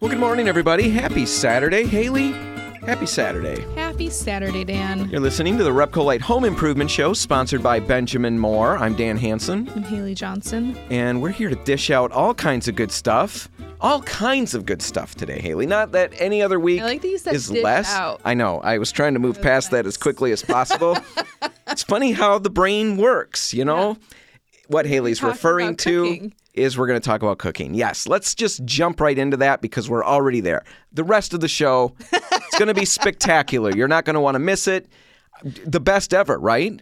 Well, good morning, everybody. Happy Saturday. Haley, happy Saturday. Happy Saturday, Dan. You're listening to the Repcolite Home Improvement Show, sponsored by Benjamin Moore. I'm Dan Hanson, I'm Haley Johnson. and we're here to dish out all kinds of good stuff. All kinds of good stuff today, Haley. Not that any other week I like that you said is dish less. out. I know. I was trying to move past that as quickly as possible. it's funny how the brain works, you know? What Haley's referring to cooking. is we're going to talk about cooking. Yes, let's just jump right into that because we're already there. The rest of the show, it's going to be spectacular. You're not going to want to miss it. The best ever, right?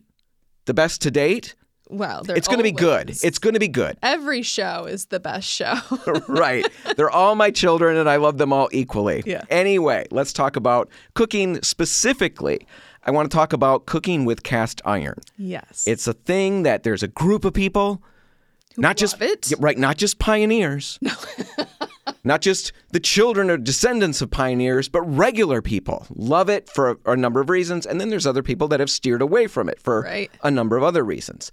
The best to date. Well, they're It's going to be good. It's going to be good. Every show is the best show. right. They're all my children and I love them all equally. Yeah. Anyway, let's talk about cooking specifically. I want to talk about cooking with cast iron. yes. It's a thing that there's a group of people, not just it. Right, not just pioneers. not just the children or descendants of pioneers, but regular people love it for a, a number of reasons, and then there's other people that have steered away from it for Right. a number of other reasons.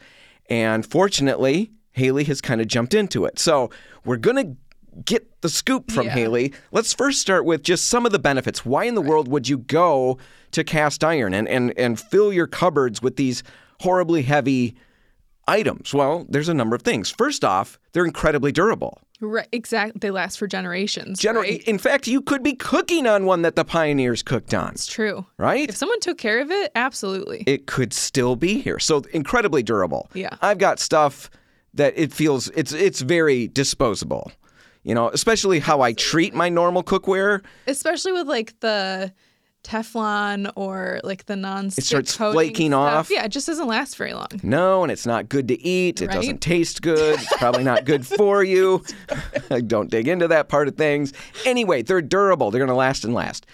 And fortunately, Haley has kind of jumped into it. So we're going to get the scoop from Yeah. Haley. Let's first start with just some of the benefits. Why in the world would you go to cast iron and, and, and fill your cupboards with these horribly heavy items? Well, there's a number of things. First off, they're incredibly durable. right. Exactly. They last for generations. Gener- right? In fact, you could be cooking on one that the pioneers cooked on, It's true. right? If someone took care of it, absolutely. it could still be here. So incredibly durable. Yeah. I've got stuff that it feels it's it's very disposable. You know, especially how I treat my normal cookware. Especially with like the Teflon or like the non-stick starts flaking stuff. off. Yeah, it just doesn't last very long. No, and it's not good to eat. It Right? doesn't taste good. It's probably not good for you. Don't dig into that part of things. Anyway, they're durable. They're going to last and last.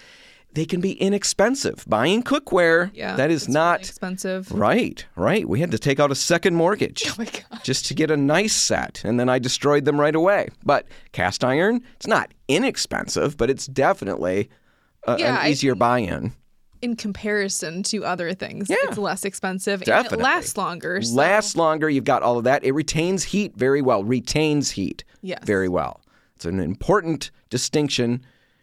They can be inexpensive. Buying cookware, Yeah. that is it's really not expensive. Right, right. We had to take out a second mortgage Oh my god. just to get a nice set, and then I destroyed them right away. But cast iron, it's not inexpensive, but it's definitely a, Yeah, an easier buy-in. In comparison to other things, Yeah. it's less expensive and Definitely. it lasts longer. so- Lasts longer. You've got all of that. It retains heat very well. Retains heat Yes. very well. It's an important distinction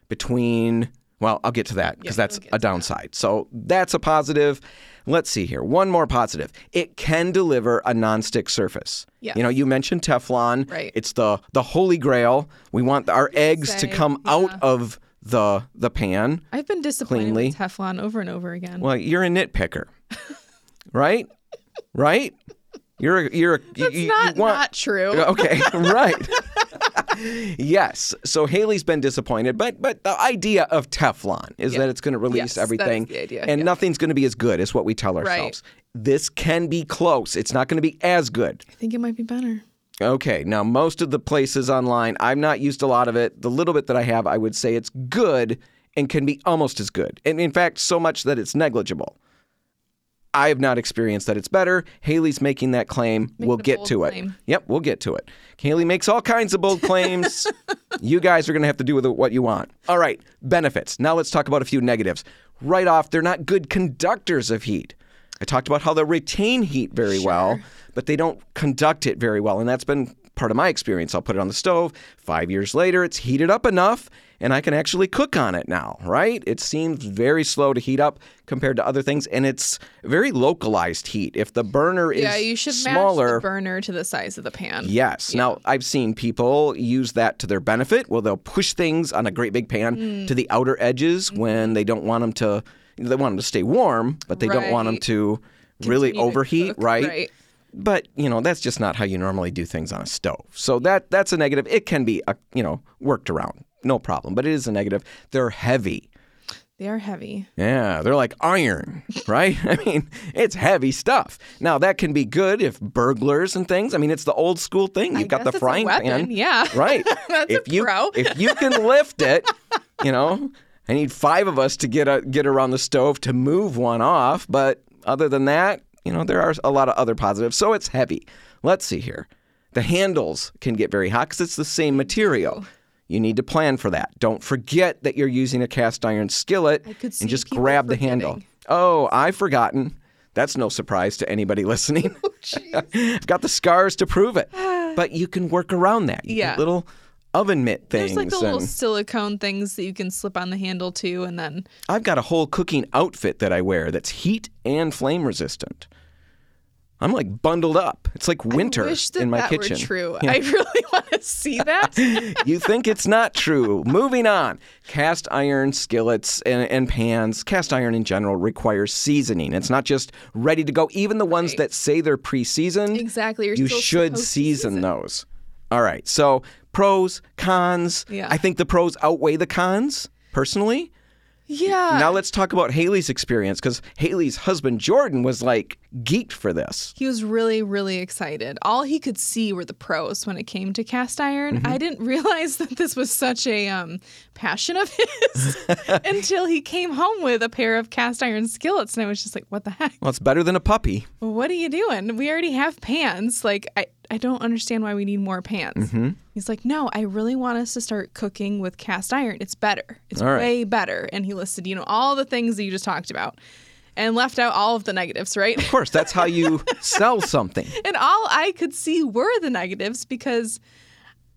between. Well, I'll get to that because Yeah, that's we'll a to that. downside. So that's a positive. Let's see here. One more positive. It can deliver a nonstick surface. Yes. You know, you mentioned Teflon. Right. It's the the holy grail. We want our eggs to come yeah. out of the the pan. I've been disappointed cleanly. with Teflon over and over again. Well, you're a nitpicker, right? Right? You're a, you're a, That's you, you not want not true. okay, right? yes. So Haley's been disappointed, but but the idea of Teflon is Yeah. that it's going to release Yes, that is everything, the idea, and yeah. nothing's going to be as good as what we tell ourselves. This can be close. It's not going to be as good. I think it might be better. Okay, now most of the places online, I've not used a lot of it. The little bit that I have, I would say it's good and can be almost as good. And in fact, so much that it's negligible. I have not experienced that it's better. Haley's making that claim. we'll get to it. claim. Yep, we'll get to it. Haley makes all kinds of bold claims. you guys are going to have to do with it what you want. All right, benefits. Now let's talk about a few negatives. Right off, they're not good conductors of heat. I talked about how they retain heat very well, but they don't conduct it very well. And that's been part of my experience. I'll put it on the stove. Five years later, it's heated up enough and I can actually cook on it now, right? It seems very slow to heat up compared to other things, and it's very localized heat. If the burner is yeah, you should smaller, match the burner to the size of the pan. Yes. Now, I've seen people use that to their benefit. Well, they'll push things on a great big pan Mm. to the outer edges Mm-hmm. when they don't want them to. They want them to stay warm, but they don't want them to really Continue to overheat, cook, right? right. But you know that's just not how you normally do things on a stove. So that that's a negative. It can be a, you know worked around, no problem. But it is a negative. They're heavy. They are heavy. Yeah, they're like iron, right? I mean, it's heavy stuff. Now that can be good if burglars and things. I mean, it's the old school thing. You've got guess the frying pan, yeah. right? That's if a you pro. if you can lift it, you know, I need five of us to get a, get around the stove to move one off. But other than that, you know, there are a lot of other positives. So it's heavy. Let's see here. The handles can get very hot because it's the same material. You need to plan for that. Don't forget that you're using a cast iron skillet and just grab the handle. Oh, I've forgotten. That's no surprise to anybody listening. Oh, I've got the scars to prove it. But you can work around that. You Yeah. little oven mitt things. There's like the little silicone things that you can slip on the handle too, and then I've got a whole cooking outfit that I wear that's heat and flame resistant. I'm like bundled up. It's like winter I wish that in my that kitchen. were true. I really want to see that. you think it's not true. Moving on. Cast iron skillets and, and pans, cast iron in general requires seasoning. It's not just ready to go. Even the ones Right. that say they're pre seasoned, exactly. You're you should to season those. All right. So, pros, cons. Yeah. I think the pros outweigh the cons, personally. Yeah. Now let's talk about Haley's experience because Haley's husband, Jordan, was like geeked for this. He was really, really excited. All he could see were the pros when it came to cast iron. Mm-hmm. I didn't realize that this was such a um, passion of his until he came home with a pair of cast iron skillets, and I was just like, "What the heck? Well, it's better than a puppy. What are you doing? We already have pans. Like, I, I don't understand why we need more pans." Mm-hmm. He's like, "No, I really want us to start cooking with cast iron. It's better. It's right. way better." And he listed, you know, all the things that you just talked about. And left out all of the negatives, right? Of course, that's how you sell something. And all I could see were the negatives because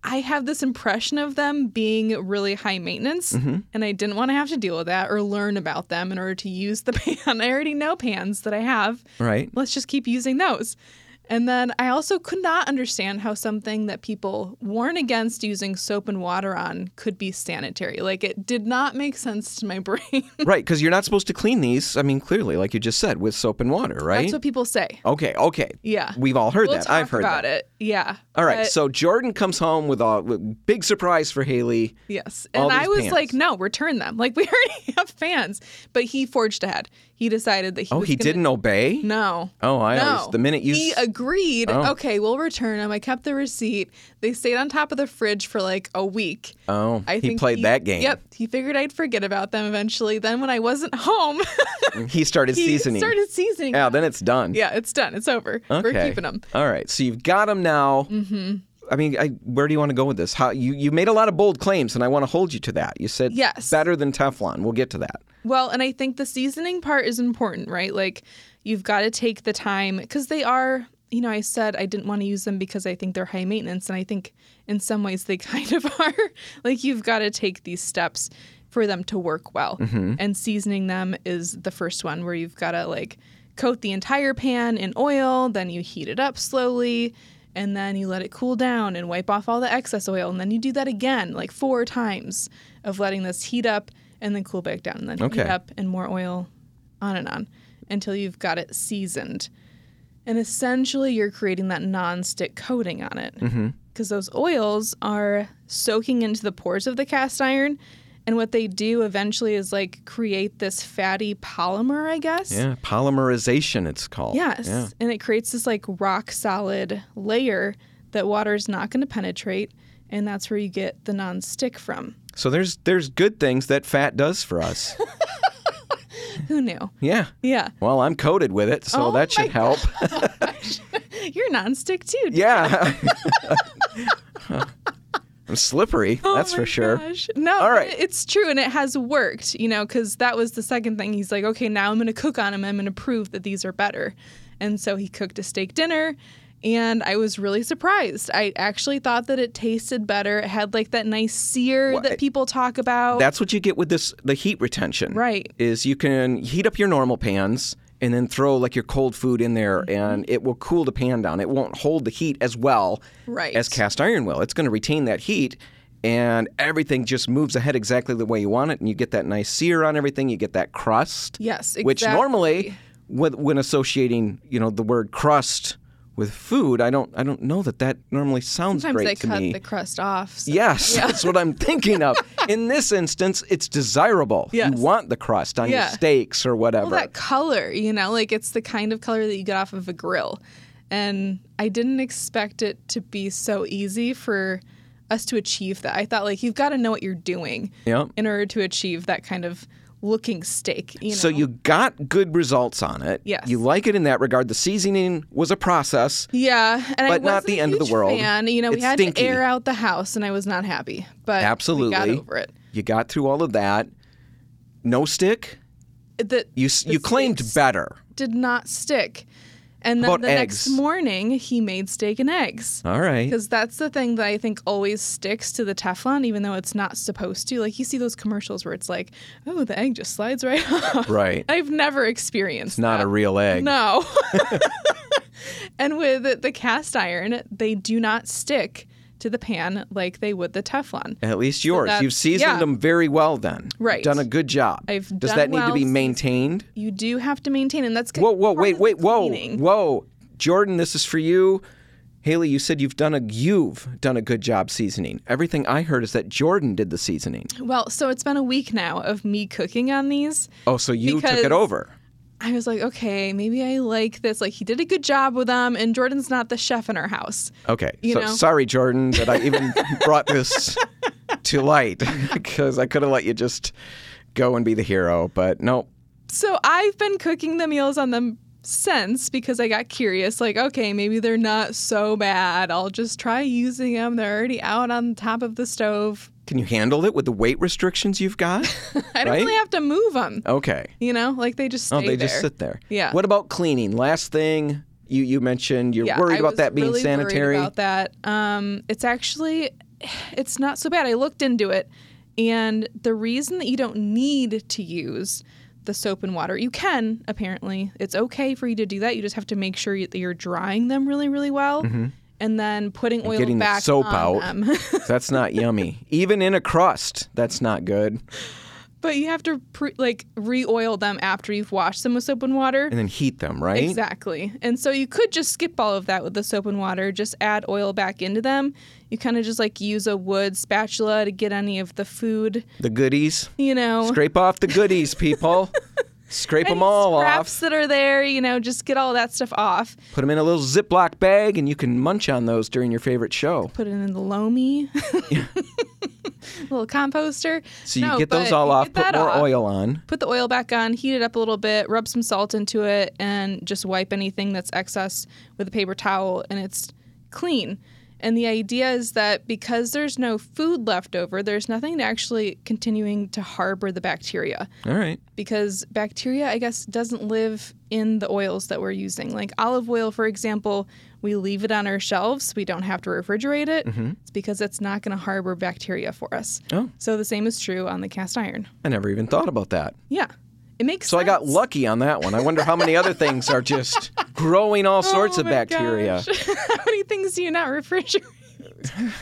I have this impression of them being really high maintenance, mm-hmm. and I didn't want to have to deal with that or learn about them in order to use the pan. I already know pans that I have. Right. Let's just keep using those. And then I also could not understand how something that people warn against using soap and water on could be sanitary. Like it did not make sense to my brain. Right, because you're not supposed to clean these. I mean, clearly, like you just said, with soap and water, right? That's what people say. okay, okay. Yeah. We've all heard We'll that. I've heard about that. it. Yeah. All right, But- so Jordan comes home with a big surprise for Haley. Yes. And I was pans. like, no, return them. Like, we already have fans. But he forged ahead. He decided that he Oh, he gonna- didn't obey? No. Oh, I no. always the minute you He agreed. Oh. Okay, we'll return them. I kept the receipt. They stayed on top of the fridge for like a week. Oh, I he played that game. Yep. He figured I'd forget about them eventually. Then when I wasn't home, He started seasoning. he seasoning. started seasoning. yeah, them. then it's done. yeah, it's done. It's over. We're keeping them. All right. So you've got them now. Mm-hmm. Mm-hmm. I mean, I, where do you want to go with this? How you you made a lot of bold claims, and I want to hold you to that. You said Yes. better than Teflon. We'll get to that. Well, and I think the seasoning part is important, right? Like you've got to take the time because they are, you know, I said I didn't want to use them because I think they're high maintenance. And I think in some ways they kind of are. like you've got to take these steps for them to work well. Mm-hmm. And seasoning them is the first one where you've got to like coat the entire pan in oil, then you heat it up slowly. And then you let it cool down and wipe off all the excess oil. And then you do that again, like four times of letting this heat up and then cool back down. And then Okay. heat up and more oil, on and on, until you've got it seasoned. And essentially, you're creating that non-stick coating on it mm-hmm. because those oils are soaking into the pores of the cast iron. And what they do eventually is like create this fatty polymer, I guess. Yeah, polymerization. It's called. Yes. Yeah. And it creates this like rock solid layer that water is not going to penetrate. And that's where you get the non-stick from. So there's there's good things that fat does for us. Who knew? yeah. Yeah. Well, I'm coated with it, so Oh that should help. You're non-stick too. yeah. Slippery, Oh that's for sure. gosh. No, All right. it's true, and it has worked. You know, because that was the second thing. He's like, okay, now I'm going to cook on them. I'm going to prove that these are better. And so he cooked a steak dinner, and I was really surprised. I actually thought that it tasted better. It had like that nice sear Well, that people talk about. That's what you get with this the heat retention. Right. Is you can heat up your normal pans and then throw like your cold food in there Mm-hmm. and it will cool the pan down. It won't hold the heat as well Right. as cast iron will. It's going to retain that heat and everything just moves ahead exactly the way you want it and you get that nice sear on everything, you get that crust. yes, Which normally when, when associating, you know, the word crust with food, I don't I don't know that that normally sounds sometimes great they to cut the crust off. so- Yes, that's what I'm thinking of. In this instance, it's desirable. Yes. You want the crust on Yeah. your steaks or whatever. Well, that color, you know, like it's the kind of color that you get off of a grill. And I didn't expect it to be so easy for us to achieve that. I thought like you've got to know what you're doing Yep. in order to achieve that kind of looking steak. You know? So you got good results on it. Yes. You like it in that regard. The seasoning was a process. yeah, and but not the end of the world. Fan. You know, we It's had stinky. to air out the house, and I was not happy. But Absolutely. got over it. You got through all of that. No stick. The, You the you claimed better. did not stick. And then the eggs? next morning, he made steak and eggs. All right. Because that's the thing that I think always sticks to the Teflon, even though it's not supposed to. Like you see those commercials where it's like, oh, the egg just slides right off. Right. I've never experienced that. Not that. a real egg. No. and with the cast iron, they do not stick to the pan like they would the Teflon. At least yours. that- You've seasoned yeah. them very well then. Right. Done a good job. I've Does done that need to be maintained? You do have to maintain, and that's Whoa, whoa, wait, wait, whoa, whoa. Jordan, this is for you. Haley, you said you've done a you've done a good job seasoning. Everything I heard is that Jordan did the seasoning. Well, so it's been a week now of me cooking on these. Oh, so you took it over. I was like, okay, maybe I like this. Like he did a good job with them, and Jordan's not the chef in our house. Okay. You so know? sorry, Jordan, that I even brought this to light because I could have let you just go and be the hero, but no. So I've been cooking the meals on them since because I got curious. Like, okay, maybe they're not so bad. I'll just try using them. They're already out on top of the stove. Can you handle it with the weight restrictions you've got? I don't Right? really have to move them. Okay. You know, like they just stay Oh, they there. just sit there. Yeah. What about cleaning? Last thing you you mentioned you're yeah, worried I about that being really sanitary. Worried about that. Um, it's actually, it's not so bad. I looked into it, and the reason that you don't need to use the soap and water, you can apparently. It's okay for you to do that. You just have to make sure that you're drying them really, really well, and then putting oil getting the back soap on out. That's not yummy. Even in a crust, that's not good. but you have to pre- like re-oil them after you've washed them with soap and water. And then heat them, right? Exactly. And so you could just skip all of that with the soap and water, just add oil back into them. You kind of just like use a wood spatula to get any of the food, The goodies. you know. Scrape off the goodies, people. Scrape them all scraps off. that are there, you know, just get all that stuff off. Put them in a little Ziploc bag, and you can munch on those during your favorite show. Put it in the Lomi. little composter. So you No, get those all off, put more off. oil on. Put the oil back on, heat it up a little bit, rub some salt into it, and just wipe anything that's excess with a paper towel, and it's clean. And the idea is that because there's no food left over, there's nothing to actually continuing to harbor the bacteria. All right. Because bacteria, I guess, doesn't live in the oils that we're using. Like olive oil, for example, we leave it on our shelves. We don't have to refrigerate it. Mm-hmm. It's because it's not going to harbor bacteria for us. Oh. So the same is true on the cast iron. I never even thought about that. Yeah. It makes So I got lucky on that one. I wonder how many other things are just growing all oh sorts Oh of bacteria. How many things do you not refrigerate?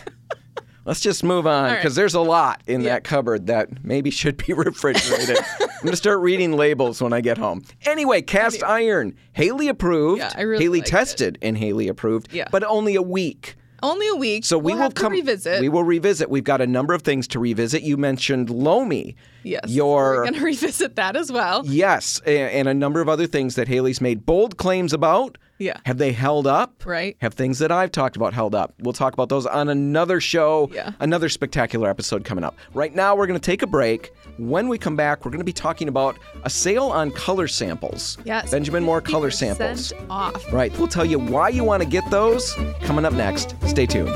Let's just move on right. because there's a lot in Yeah. that cupboard that maybe should be refrigerated. I'm going to start reading labels when I get home. Anyway, cast iron. Haley approved. Yeah, I really Haley liked it. tested and Haley approved. Yeah. But only a week. Only a week. So we we'll will come to revisit. We will revisit. We've got a number of things to revisit. You mentioned Lomi. yes. Your We're going to revisit that as well. yes, and a number of other things that Haley's made bold claims about. Yeah. Have they held up? Right. Have things that I've talked about held up? We'll talk about those on another show, Yeah. another spectacular episode coming up. Right now, we're going to take a break. When we come back, we're going to be talking about a sale on color samples. Yes. Benjamin Moore color 50% samples. Off. Right. We'll tell you why you want to get those coming up next. Stay tuned.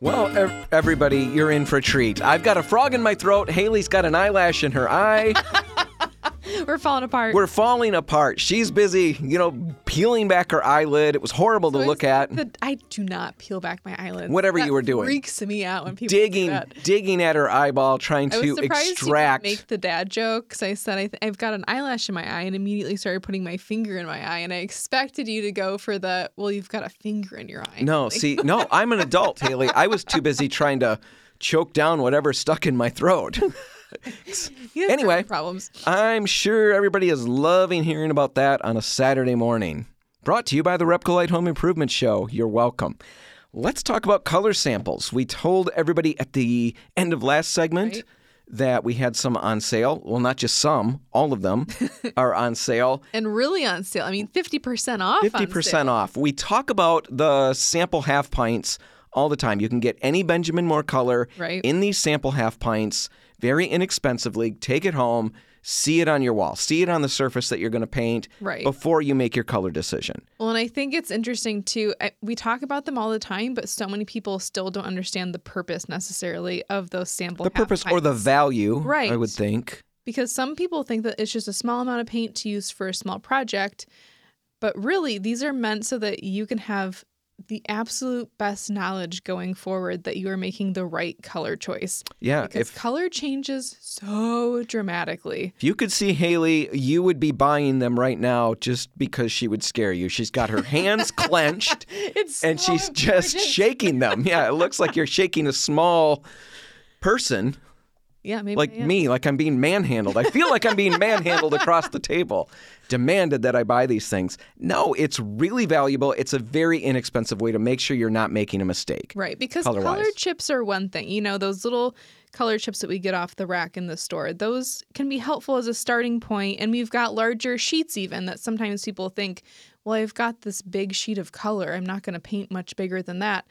Well, ev- everybody, you're in for a treat. I've got a frog in my throat. Haley's got an eyelash in her eye. We're falling apart. We're falling apart. She's busy, you know, peeling back her eyelid. It was horrible to look at. The- I do not peel back my eyelid. Whatever That you were doing. freaks me out when people Digging, digging at her eyeball, trying to surprised extract. make the dad joke because I said I th- I've got an eyelash in my eye and immediately started putting my finger in my eye and I expected you to go for the well you've got a finger in your eye. No, see, no, I'm an adult, Haley. I was too busy trying to choke down whatever stuck in my throat. anyway. problems. I'm sure everybody is loving hearing about that on a Saturday morning. Brought to you by the Repcolite Home Improvement Show. You're welcome. Let's talk about color samples. We told everybody at the end of last segment Right. that we had some on sale. Well, not just some, all of them are on sale. And really on sale. I mean, fifty percent off. 50% sale. off. We talk about the sample half pints all the time. You can get any Benjamin Moore color Right. in these sample half pints very inexpensively. Take it home, see it on your wall, see it on the surface that you're going to paint Right. before you make your color decision. Well, and I think it's interesting too. I, we talk about them all the time, but so many people still don't understand the purpose necessarily of those sample. The purpose or the value, right? I would think. because some people think that it's just a small amount of paint to use for a small project, but really these are meant so that you can have the absolute best knowledge going forward that you are making the right color choice. Yeah, Because if color changes so dramatically. if you could see Haley, you would be buying them right now just because she would scare you. She's got her hands clenched It's and so she's just shaking them. Yeah, it looks like you're shaking a small person Yeah, maybe like am. me, like I'm being manhandled. I feel like I'm being manhandled across the table. Demanded that I buy these things. No, it's really valuable. It's a very inexpensive way to make sure you're not making a mistake. Right, because color-wise. color chips are one thing. You know, those little color chips that we get off the rack in the store, those can be helpful as a starting point. And we've got larger sheets, even that sometimes people think, well, I've got this big sheet of color. I'm not going to paint much bigger than that.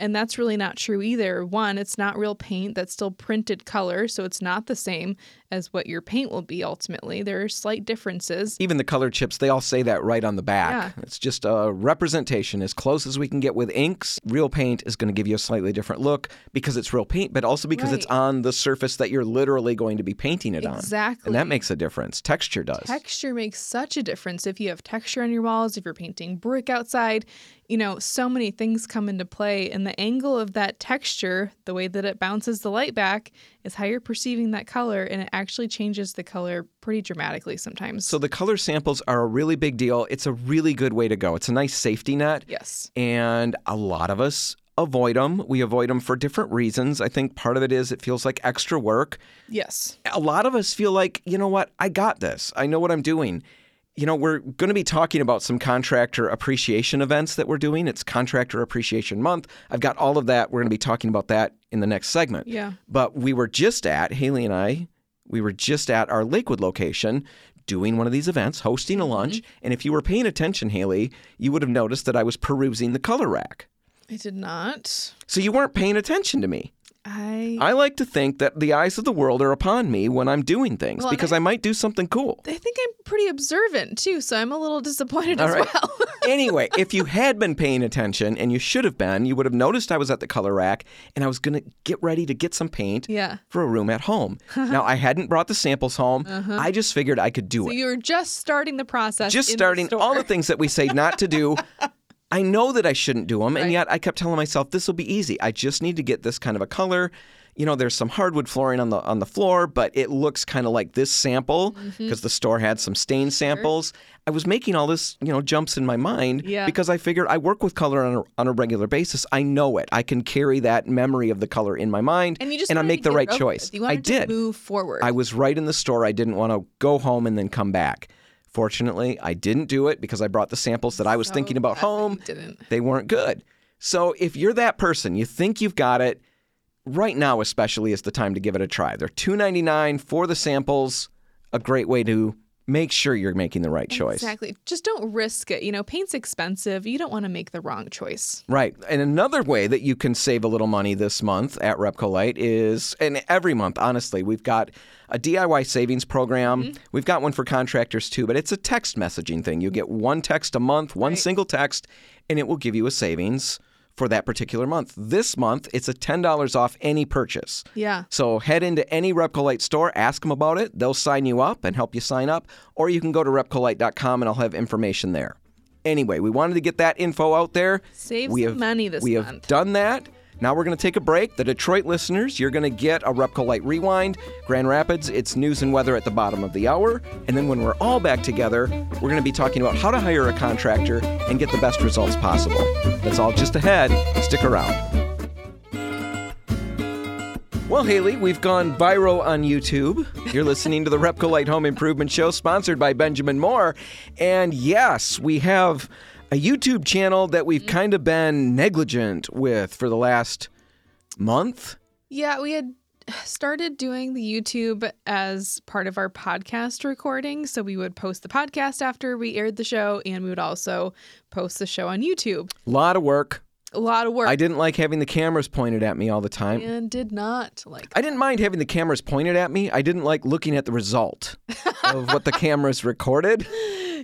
And that's really not true either. One, it's not real paint, that's still printed color. So it's not the same as what your paint will be ultimately. There are slight differences. Even the color chips, they all say that right on the back. Yeah. It's just a representation as close as we can get with inks. Real paint is going to give you a slightly different look because it's real paint, but also because it's on the surface that you're literally going to be painting it on. Exactly. And that makes a difference. Texture does. Texture makes such a difference. If you have texture on your walls, if you're painting brick outside, you know, so many things come into play. And the angle of that texture, the way that it bounces the light back, is how you're perceiving that color. And it actually changes the color pretty dramatically sometimes. so the color samples are a really big deal. It's a really good way to go. It's a nice safety net. yes. and a lot of us avoid them. We avoid them for different reasons. I think part of it is it feels like extra work. Yes. A lot of us feel like, you know what, I got this. I know what I'm doing. You know, we're going to be talking about some contractor appreciation events that we're doing. It's Contractor Appreciation Month. I've got all of that. We're going to be talking about that in the next segment. Yeah. But we were just at, Haley and I, we were just at our Lakewood location doing one of these events, hosting a mm-hmm. lunch. And if you were paying attention, Haley, you would have noticed that I was perusing the color rack. I did not. So you weren't paying attention to me. I I like to think that the eyes of the world are upon me when I'm doing things Well, because I- I might do something cool. I think I'm pretty observant too, so I'm a little disappointed All as right. well. anyway, if you had been paying attention, and you should have been, you would have noticed I was at the color rack and I was going to get ready to get some paint yeah. for a room at home. now, I hadn't brought the samples home. I just figured I could do Uh-huh. So it. you were just starting the process. Just in the starting all the things that we say not to do. I know that I shouldn't do them, and Right. yet I kept telling myself this will be easy. I just need to get this kind of a color. You know, there's some hardwood flooring on the on the floor, but it looks kind of like this sample Mm-hmm. because the store had some stain samples. I was making all this, you know, jumps in my mind Yeah. because I figured I work with color on a, on a regular basis. I know it. I can carry that memory of the color in my mind, And you just and I make the right choice. You I did. to move forward. I was right in the store. I didn't want to go home and then come back. Fortunately, I didn't do it because I brought the samples that I was So thinking oh, about that you home. They weren't good. So if you're that person, you think you've got it, right now especially is the time to give it a try. They're $2.99 for the samples, a great way to make sure you're making the right choice. Exactly. Just don't risk it. You know, paint's expensive. You don't want to make the wrong choice. Right. And another way that you can save a little money this month at Repcolite is, and every month, honestly, we've got a DIY savings program. Mm-hmm. We've got one for contractors too, but it's a text messaging thing. You get one text a month, one Right. single text, and it will give you a savings for that particular month. This month, it's a $10 off any purchase. Yeah. So head into any Repcolite store, ask them about it. They'll sign you up and help you sign up, or you can go to repcolite.com and I'll have information there. Anyway, we wanted to get that info out there. Save we some have, money this we month. have done that. Now we're going to take a break. The Detroit listeners, you're going to get a Repcolite Rewind. Grand Rapids, it's news and weather at the bottom of the hour. And then when we're all back together, we're going to be talking about how to hire a contractor and get the best results possible. That's all just ahead. Stick around. Well, Haley, we've gone viral on YouTube. You're listening to the Repcolite Home Improvement Show, sponsored by Benjamin Moore. And yes, we have a YouTube channel that we've mm-hmm. kind of been negligent with for the last month. Yeah, we had started doing the YouTube as part of our podcast recording. So we would post the podcast after we aired the show, and we would also post the show on YouTube. A lot of work. A lot of work. I didn't like having the cameras pointed at me all the time. and did not like I didn't mind having the cameras pointed at me. I didn't like looking at the result of what the cameras recorded.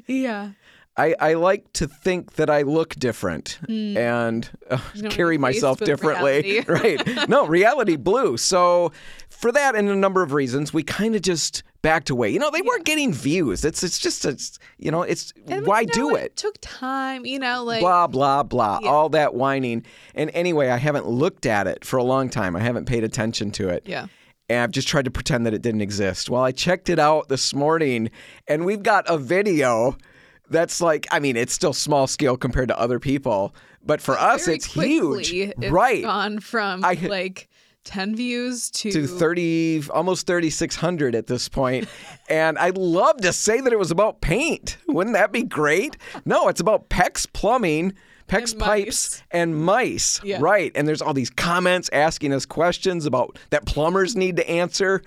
Yeah. I, I like to think that I look different and uh, carry want to face myself differently. right. No, reality blue. So, for that and a number of reasons, we kind of just backed away. You know, they weren't getting views. It's it's just it's you know, it's And, why you know, do it it? took time, you know, like blah blah blah all that whining and anyway i haven't looked at it for a long time i haven't paid attention to it yeah. and i've just tried to pretend that it didn't exist well i checked it out this morning and we've got a video that's like i mean it's still small scale compared to other people but for us Very it's huge. it's right. Gone from I- like 10 views to, to 30 almost 3600 at this point. And i'd love to say that it was about paint. Wouldn't that be great? No it's about PEX plumbing PEX And pipes mice. and mice. Yeah. right. And there's all these comments asking us questions about that plumbers need to answer.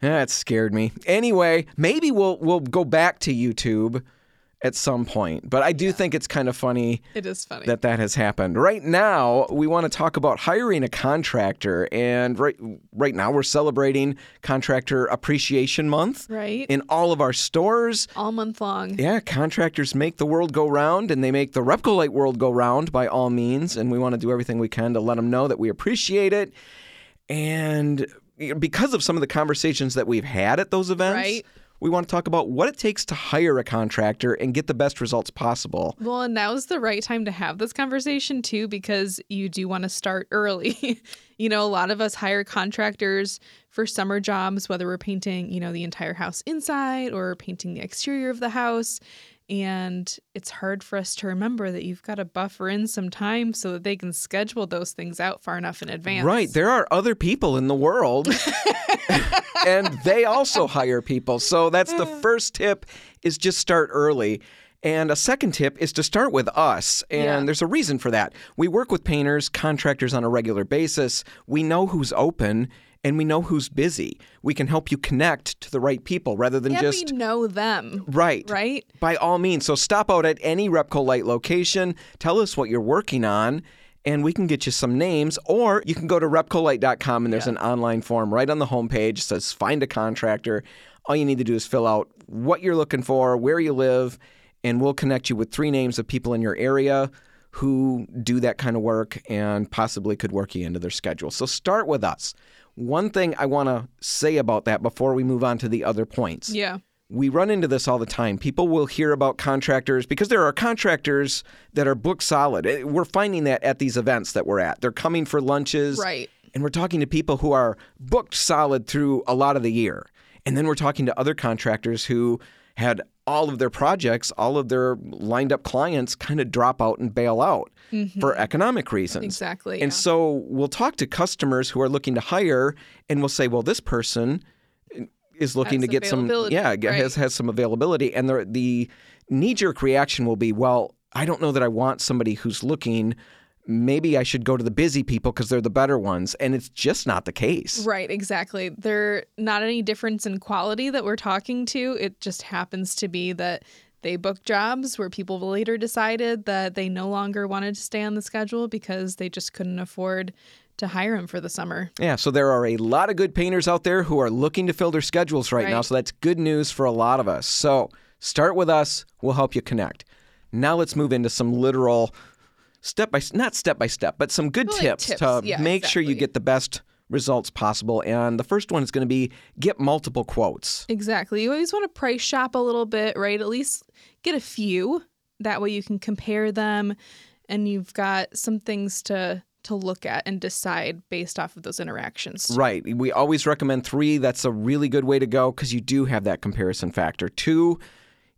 That scared me. Anyway maybe we'll we'll go back to youtube at some point but i do think it's kind of funny it is funny. that that has happened. Right now, we want to talk about hiring a contractor, and right right now we're celebrating Contractor Appreciation Month right? in all of our stores. All month long. Yeah, contractors make the world go round, and they make the Repcolite world go round by all means. And we want to do everything we can to let them know that we appreciate it. And because of some of the conversations that we've had at those events, Right. We want to talk about what it takes to hire a contractor and get the best results possible. Well, and now's the right time to have this conversation too, because you do want to start early. you know, a lot of us hire contractors for summer jobs, whether we're painting, you know, the entire house inside or painting the exterior of the house. And it's hard for us to remember that you've got to buffer in some time so that they can schedule those things out far enough in advance. Right. There are other people in the world and they also hire people. So that's the uh. first tip is just start early. And a second tip is to start with us. And Yeah. there's a reason for that. We work with painters, contractors on a regular basis. We know who's open and we know who's busy. We can help you connect to the right people rather than And just we know them, Right. right? By all means. So stop out at any Repcolite location, tell us what you're working on, and we can get you some names. Or you can go to repcolite.com and there's an online form right on the homepage. It says find a contractor. All you need to do is fill out what you're looking for, where you live, and we'll connect you with three names of people in your area who do that kind of work and possibly could work you into their schedule. So start with us. One thing I want to say about that before we move on to the other points Yeah. we run into this all the time. People will hear about contractors because there are contractors that are booked solid. Eh, We're finding that at these events that we're at. They're coming for lunches. Right. And we're talking to people who are booked solid through a lot of the year. And then we're talking to other contractors who had all of their projects, all of their lined up clients kind of drop out and bail out for economic reasons. Mm-hmm. Exactly. And yeah. so we'll talk to customers who are looking to hire and we'll say, well, this person is looking Has to get some yeah, g- has has some availability and the the knee jerk reaction will be, well, I don't know that I want somebody who's looking maybe I should go to the busy people because they're the better ones and it's just not the case. Right, exactly. They're not any difference in quality that we're talking to. It just happens to be that they booked jobs where people later decided that they no longer wanted to stay on the schedule because they just couldn't afford to hire them for the summer. Yeah, so there are a lot of good painters out there who are looking to fill their schedules right, now, so that's good news for a lot of us. So start with us, we'll help you connect. Now let's move into some literal step by not step by step, but some good Well, like tips, tips, to yeah, make sure you get the best results possible. And the first one is going to be get multiple quotes. Exactly. You always want to price shop a little bit, right? At least get a few. That way you can compare them and you've got some things to to look at and decide based off of those interactions. Right. We always recommend three. That's a really good way to go because you do have that comparison factor. Two,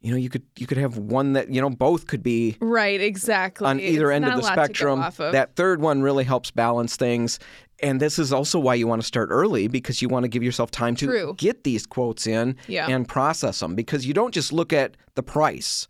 you know, you could you could have one that you know both could be Right, exactly. on either It's end of the a lot to go spectrum. of. That third one really helps balance things. And this is also why you want to start early because you want to give yourself time to True. get these quotes in Yeah. and process them because you don't just look at the price.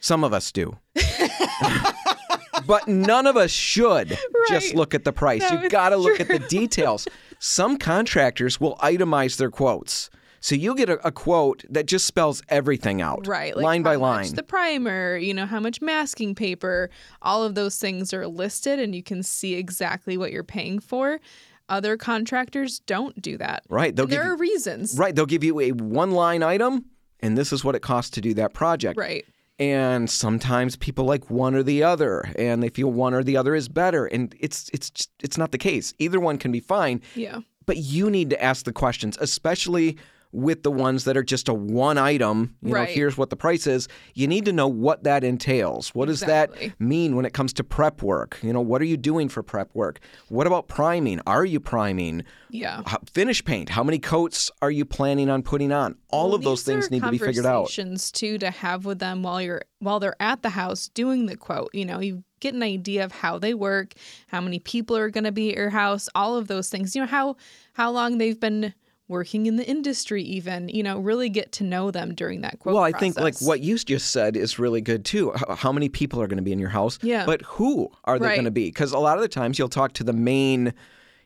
Some of us do. but none of us should just look at the price. No, You've got to look at the details. Some contractors will itemize their quotes. So you get a, a quote that just spells everything out, Right, like line by much line. the primer, you know, how much masking paper, all of those things are listed and you can see exactly what you're paying for. Other contractors don't do that. Right, they'll give there you- are reasons. Right, they'll give you a one line item, and this is what it costs to do that project. Right. And sometimes people like one or the other, and they feel one or the other is better, and it's it's it's not the case. Either one can be fine, Yeah. but you need to ask the questions, especially with the ones that are just a one item, you know, here's what the price is. You need to know what that entails. What does Exactly. that mean when it comes to prep work? You know, what are you doing for prep work? What about priming? Are you priming? Yeah. How- Finish paint. How many coats are you planning on putting on? All of those things need to be figured out. Conversations too to have with them while you're while they're at the house doing the quote. You know, you get an idea of how they work, how many people are going to be at your house, all of those things. You know how how long they've been working in the industry, even. You know, really get to know them during that quote. Well, I think like what you just said is really good too. How many people are going to be in your house? Yeah. But who are they Right. going to be? Because a lot of the times you'll talk to the main,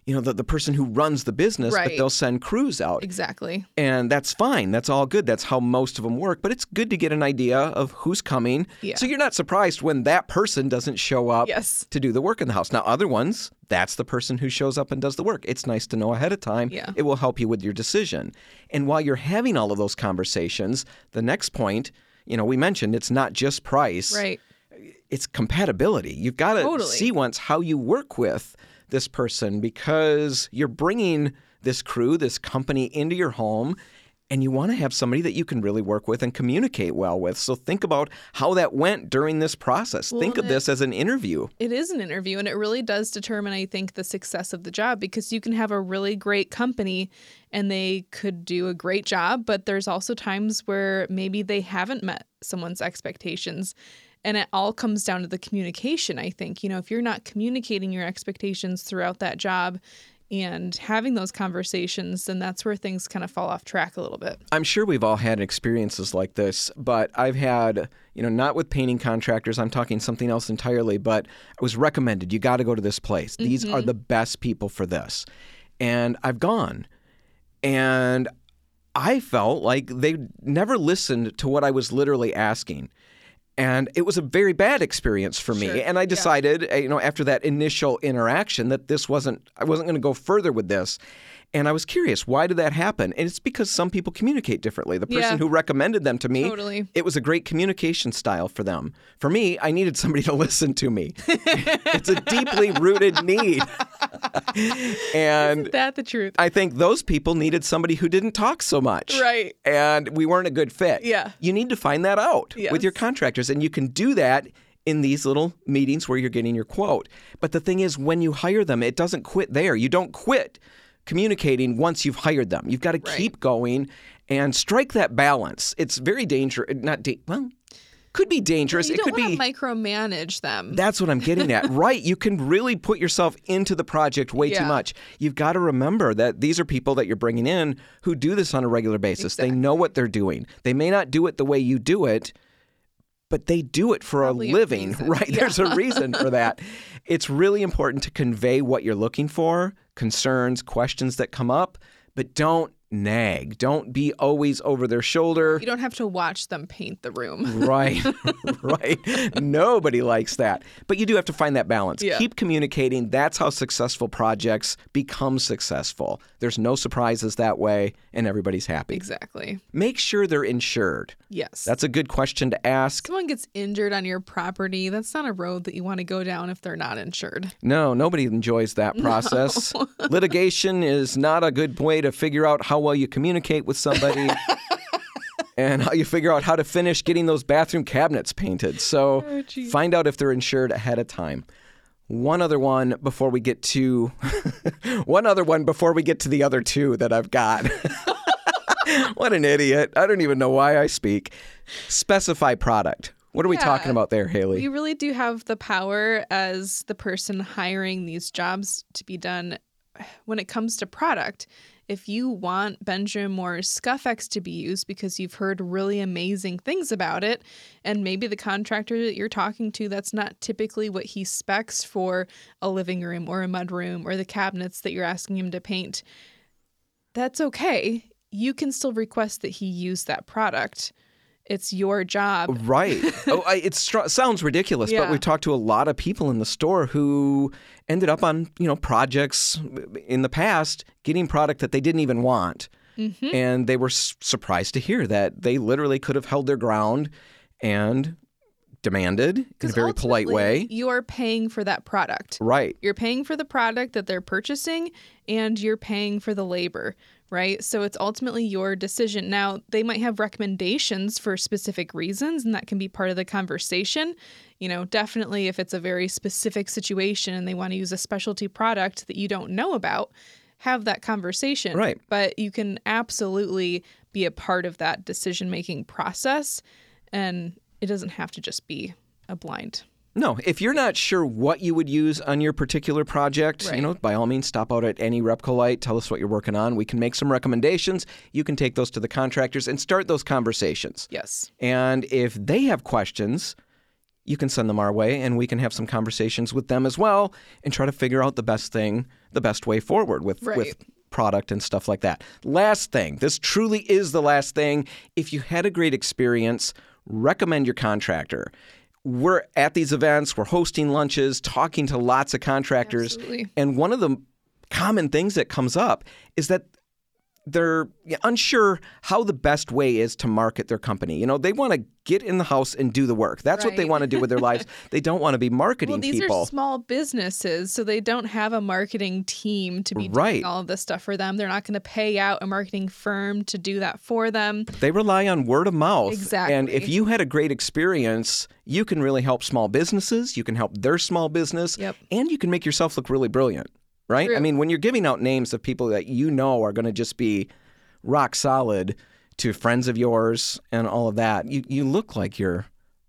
you know, the, the person who runs the business, but Right. they'll send crews out. exactly. And that's fine. That's all good. That's how most of them work. But it's good to get an idea of who's coming. Yeah. So you're not surprised when that person doesn't show up Yes. to do the work in the house. Now, other ones, that's the person who shows up and does the work. It's nice to know ahead of time. Yeah. It will help you with your decision. And while you're having all of those conversations, the next point, you know, we mentioned it's not just price Right. it's compatibility. You've got to Totally. see once how you work with this person because you're bringing this crew, this company into your home. And you want to have somebody that you can really work with and communicate well with. So think about how that went during this process. think of it- this as an interview. It is an interview, and it really does determine, I think, the success of the job because you can have a really great company and they could do a great job, but there's also times where maybe they haven't met someone's expectations. And it all comes down to the communication, I think. You know, if you're not communicating your expectations throughout that job and having those conversations, then that's where things kind of fall off track a little bit. I'm sure we've all had experiences like this, but I've had, you know, not with painting contractors, I'm talking something else entirely, but I was recommended, you got to go to this place. These are mm-hmm. the best people for this. And I've gone. And I felt like they never listened to what I was literally asking. And it was a very bad experience for me. Sure. And I decided, uh, you know, after that initial interaction that this wasn't, I wasn't going to go further with this. And I was curious, why did that happen? And it's because some people communicate differently. The person Yeah. who recommended them to me, Totally. it was a great communication style for them. For me, I needed somebody to listen to me. it's a deeply rooted need. and That the truth. I think those people needed somebody who didn't talk so much. Right. And we weren't a good fit. Yeah. You need to find that out with your contractors. And you can do that in these little meetings where you're getting your quote. But the thing is, when you hire them, it doesn't quit there. You don't quit communicating once you've hired them. You've got to Right. keep going and strike that balance. It's very dangerous. Not da- well, could be dangerous. You it don't could be. want to micromanage them. That's what I'm getting at. right. You can really put yourself into the project way too much. You've got to remember that these are people that you're bringing in who do this on a regular basis. They know what they're doing. They may not do it the way you do it, but they do it for Probably a a living, reason. right? There's a reason for that. It's really important to convey what you're looking for, concerns, questions that come up, but don't nag. Don't be always over their shoulder. You don't have to watch them paint the room. Right, right. Nobody likes that. But you do have to find that balance. Yeah. Keep communicating. That's how successful projects become successful. There's no surprises that way, and everybody's happy. Exactly. Make sure they're insured. Yes. That's a good question to ask. someone gets injured on your property, that's not a road that you want to go down if they're not insured. No, nobody enjoys that process. Litigation is not a good way to figure out how well you communicate with somebody. And how you figure out how to finish getting those bathroom cabinets painted. So Oh, find out if they're insured ahead of time. One other one before we get to one other one before we get to the other two that I've got. what an idiot. I don't even know why I speak. Specify product. What are we talking about there, Haley? You really do have the power as the person hiring these jobs to be done when it comes to product. If you want Benjamin Moore's Scuff-X to be used because you've heard really amazing things about it, and maybe the contractor that you're talking to, that's not typically what he specs for a living room or a mudroom or the cabinets that you're asking him to paint, that's okay. You can still request that he use that product. It's your job. Right. oh, I, it str- sounds ridiculous, but we've talked to a lot of people in the store who ended up on you know projects in the past getting product that they didn't even want, Mm-hmm. and they were s- surprised to hear that they literally could have held their ground and demanded in a very polite way. You are paying for that product. Right. You're paying for the product that they're purchasing and you're paying for the labor. Right? So it's ultimately your decision. Now, they might have recommendations for specific reasons, and that can be part of the conversation. You know, definitely if it's a very specific situation and they want to use a specialty product that you don't know about, have that conversation. Right. But you can absolutely be a part of that decision making process, and it doesn't have to just be a blind No, if you're not sure what you would use on your particular project, you know, by all means, stop out at any Repcolite, tell us what you're working on. We can make some recommendations. You can take those to the contractors and start those conversations. Yes. And if they have questions, you can send them our way and we can have some conversations with them as well and try to figure out the best thing, the best way forward with with product and stuff like that. Last thing, this truly is the last thing. If you had a great experience, recommend your contractor. We're at these events, we're hosting lunches, talking to lots of contractors. Absolutely. And one of the common things that comes up is that they're unsure how the best way is to market their company. You know, they want to get in the house and do the work. That's what they want to do with their lives. They don't want to be marketing Well, these people. are small businesses, so they don't have a marketing team to be Right. doing all of this stuff for them. They're not going to pay out a marketing firm to do that for them. They rely on word of mouth. Exactly. And if you had a great experience, you can really help small businesses, you can help their small business, Yep. and you can make yourself look really brilliant, right? I mean, when you're giving out names of people that you know are going to just be rock solid to friends of yours and all of that, you, you look like you're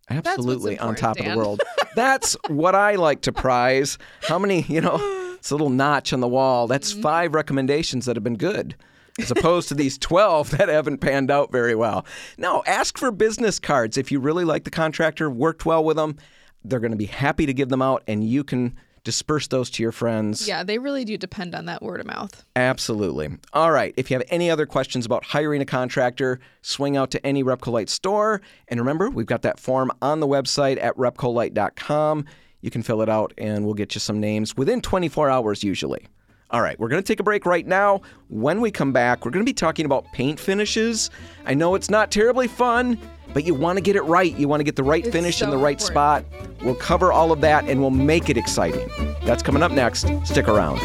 absolutely on top of the world. That's what I like to prize. How many, you know, it's a little notch on the wall. That's Mm-hmm. five recommendations that have been good. As opposed to these 12 that haven't panned out very well. No, ask for business cards. If you really like the contractor, worked well with them, they're going to be happy to give them out, and you can disperse those to your friends. Yeah, they really do depend on that word of mouth. Absolutely. All right. If you have any other questions about hiring a contractor, swing out to any Repcolite store. And remember, we've got that form on the website at repcolite.com. You can fill it out and we'll get you some names within 24 hours usually. All right, we're going to take a break right now. When we come back, we're going to be talking about paint finishes. I know it's not terribly fun, but you want to get it right. You want to get the right It's finish in the right important. spot. We'll cover all of that and we'll make it exciting. That's coming up next. Stick around.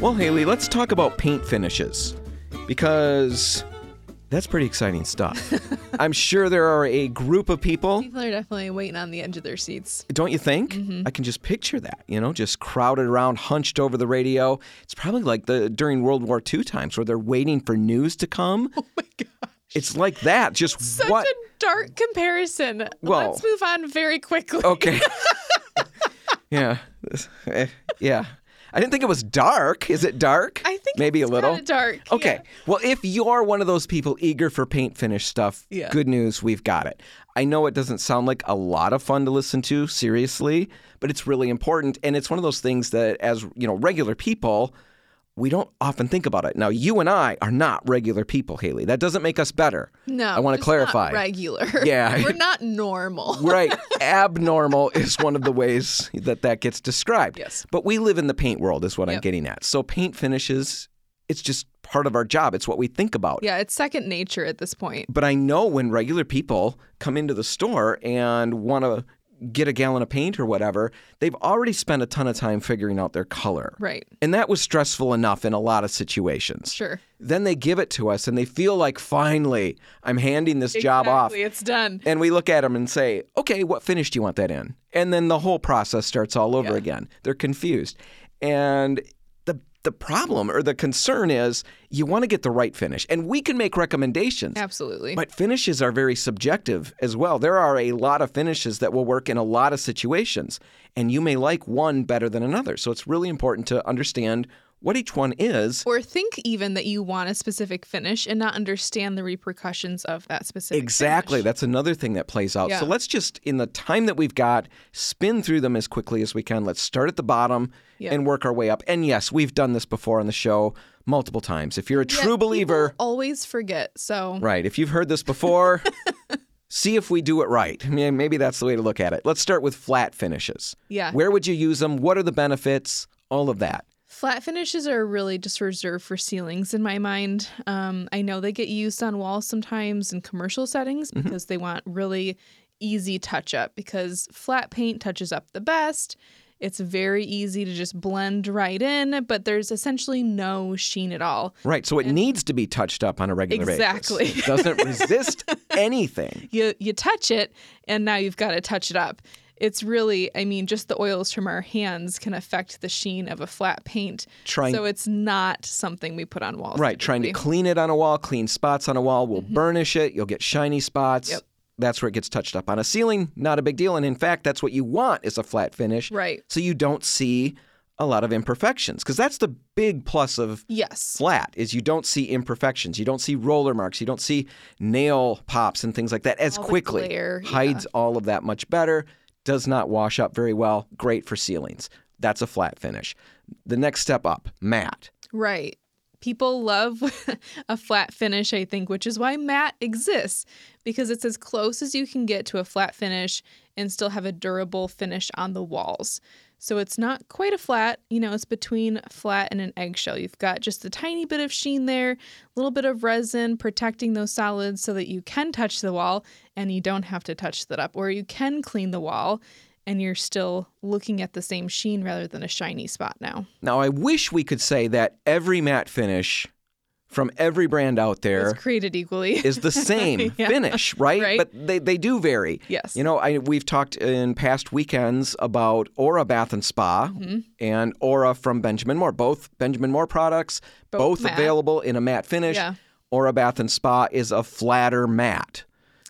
Well, Haley, let's talk about paint finishes because that's pretty exciting stuff. I'm sure there are a group of people, People are definitely waiting on the edge of their seats. don't you think? I can just picture that, you know, just crowded around, hunched over the radio. It's probably like the during World War II times where they're waiting for news to come. Oh my gosh. It's like that. Just what? Such what? a dark comparison. Well- Let's move on very quickly. Okay. yeah. Eh, Yeah. I didn't think it was dark. Is it dark? I think maybe it's a little. dark. Okay. yeah. Well, if you're one of those people eager for paint finish stuff, Yeah. good news, we've got it. I know it doesn't sound like a lot of fun to listen to, seriously, but it's really important and it's one of those things that as, you know, regular people, we don't often think about it. Now, you and I are not regular people, Haley. That doesn't make us better. No, I want to clarify. Not regular. Yeah. We're not normal. Right. Abnormal is one of the ways that that gets described. Yes. But we live in the paint world, is what I'm getting at. So paint finishes, it's just part of our job. It's what we think about. Yeah, it's second nature at this point. But I know when regular people come into the store and want to get a gallon of paint or whatever, they've already spent a ton of time figuring out their color. Right. And that was stressful enough in a lot of situations. Sure. Then they give it to us and they feel like finally I'm handing this job off. It's done. And we look at them and say, okay, what finish do you want that in? And then the whole process starts all over Yeah. again. They're confused. And the problem or the concern is you want to get the right finish. And we can make recommendations. Absolutely. But finishes are very subjective as well. There are a lot of finishes that will work in a lot of situations, and you may like one better than another. So it's really important to understand what each one is. or think even that you want a specific finish and not understand the repercussions of that specific Exactly. finish. That's another thing that plays out. So let's just, in the time that we've got, spin through them as quickly as we can. Let's start at the bottom Yeah. and work our way up. And yes, we've done this before on the show multiple times. If you're a Yet true believer, always forget. So right, if you've heard this before, see if we do it right. I mean, maybe that's the way to look at it. Let's start with flat finishes. yeah. Where would you use them? What are the benefits? All of that. Flat finishes are really just reserved for ceilings in my mind. Um, I know they get used on walls sometimes in commercial settings Mm-hmm. because they want really easy touch up because flat paint touches up the best It's very easy to just blend right in, but there's essentially no sheen at all. Right. So it needs to be touched up on a regular Exactly. basis. Exactly. It doesn't resist anything. You you touch it and now you've got to touch it up. It's really, I mean, just the oils from our hands can affect the sheen of a flat paint. Trying- so it's not something we put on walls. Right. Trying to clean it on a wall, clean spots on a wall will mm-hmm. burnish it. You'll get shiny spots. Yep. That's where it gets touched up. On a ceiling, not a big deal. And in fact, that's what you want is a flat finish. Right. So you don't see a lot of imperfections because that's the big plus of Yes. flat is you don't see imperfections you don't see roller marks you don't see nail pops and things like that as All the quickly glare, yeah. hides all of that much better does not wash up very well great for ceilings that's a flat finish the next step up matte Right. People love a flat finish, I think, which is why matte exists because it's as close as you can get to a flat finish and still have a durable finish on the walls. So it's not quite a flat, you know, it's between flat and an eggshell. You've got just a tiny bit of sheen there, a little bit of resin protecting those solids so that you can touch the wall and you don't have to touch that up, or you can clean the wall and you're still looking at the same sheen rather than a shiny spot now. now i wish we could say that every matte finish from every brand out there It's created equally. is the same Yeah. finish, right? Right. But they, they do vary. Yes. You know, I, we've talked in past weekends about Aura Bath and Spa Mm-hmm. and Aura from Benjamin Moore. Both Benjamin Moore products, both, Both available in a matte finish. Yeah. Aura Bath and Spa is a flatter matte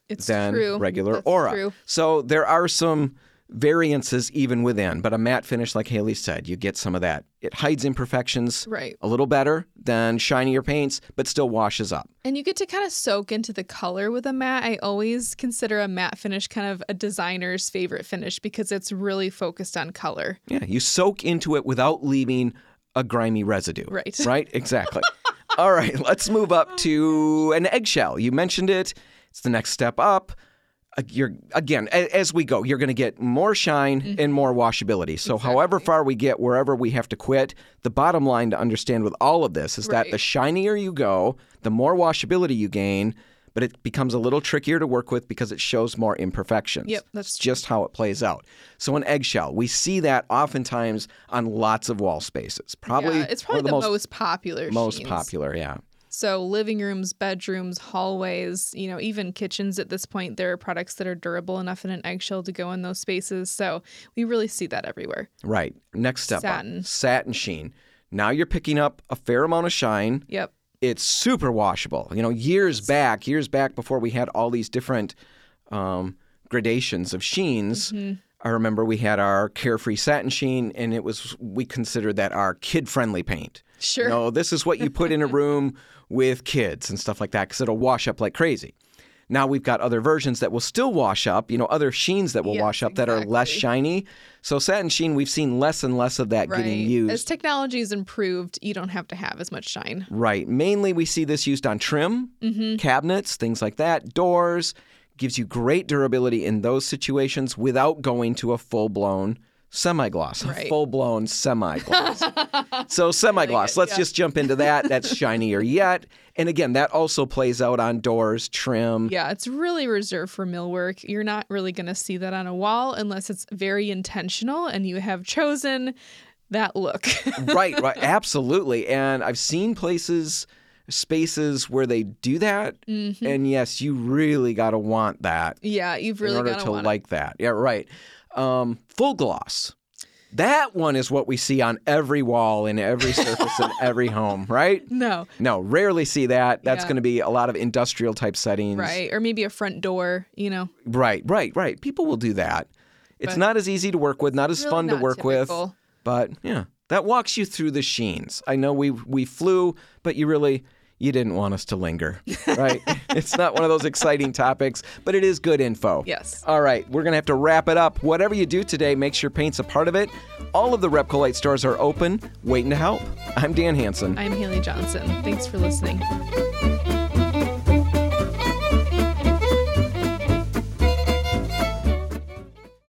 It's than true. regular That's Aura. True. So there are some variances even within, but a matte finish, like Haley said, you get some of that. It hides imperfections Right. a little better than shinier paints, but still washes up. And you get to kind of soak into the color with a matte. I always consider a matte finish kind of a designer's favorite finish because it's really focused on color. Yeah, you soak into it without leaving a grimy residue. Right. Right? Exactly. All right, let's move up to an eggshell. You mentioned it. It's the next step up. You're again as we go, you're going to get more shine Mm-hmm. and more washability. So, however far we get, wherever we have to quit, the bottom line to understand with all of this is that the shinier you go, the more washability you gain, but it becomes a little trickier to work with because it shows more imperfections. Yep, that's just how it plays out. So an eggshell, we see that oftentimes on lots of wall spaces. Probably yeah, it's probably the, the, most, popular. most popular. Yeah. So living rooms, bedrooms, hallways, you know, even kitchens at this point, there are products that are durable enough in an eggshell to go in those spaces. So we really see that everywhere. Right. Next step Satin. up, satin sheen. Now you're picking up a fair amount of shine. Yep. It's super washable. You know, years back, years back before we had all these different um, gradations of sheens. Mm-hmm. I remember we had our carefree satin sheen, and it was we considered that our kid-friendly paint. Sure. You know, this is what you put in a room with kids and stuff like that because it'll wash up like crazy. Now we've got other versions that will still wash up, you know, other sheens that will Yes, wash up that are less shiny. So satin sheen, we've seen less and less of that Right. getting As used. technology is improved, you don't have to have as much shine. right. Mainly we see this used on trim, Mm-hmm. cabinets, things like that, doors. Gives you great durability in those situations without going to a full blown semi gloss, Right. full blown semi gloss. so, semi gloss, let's just jump into that. That's shinier yet. And again, that also plays out on doors, trim. Yeah, it's really reserved for millwork. You're not really going to see that on a wall unless it's very intentional and you have chosen that look. right, right. Absolutely. And I've seen places, spaces where they do that. Mm-hmm. And yes, you really got to want that yeah, you've really got to like that. Yeah, right. Um, full gloss. That one is what we see on every wall in every surface in every home, right? No, No, rarely see that. That's Yeah. going to be a lot of industrial type settings. right. Or maybe a front door, you know. Right, right, right. People will do that. It's not as easy to work with, not as really fun to not work with, but yeah, that walks you through the sheens. I know we we flew, but you really you didn't want us to linger, right? it's not one of those exciting topics, but it is good info. Yes. All right, we're going to have to wrap it up. Whatever you do today, make sure paint's a part of it. All of the Repcolite stores are open, waiting to help. I'm Dan Hansen. I'm Haley Johnson. Thanks for listening.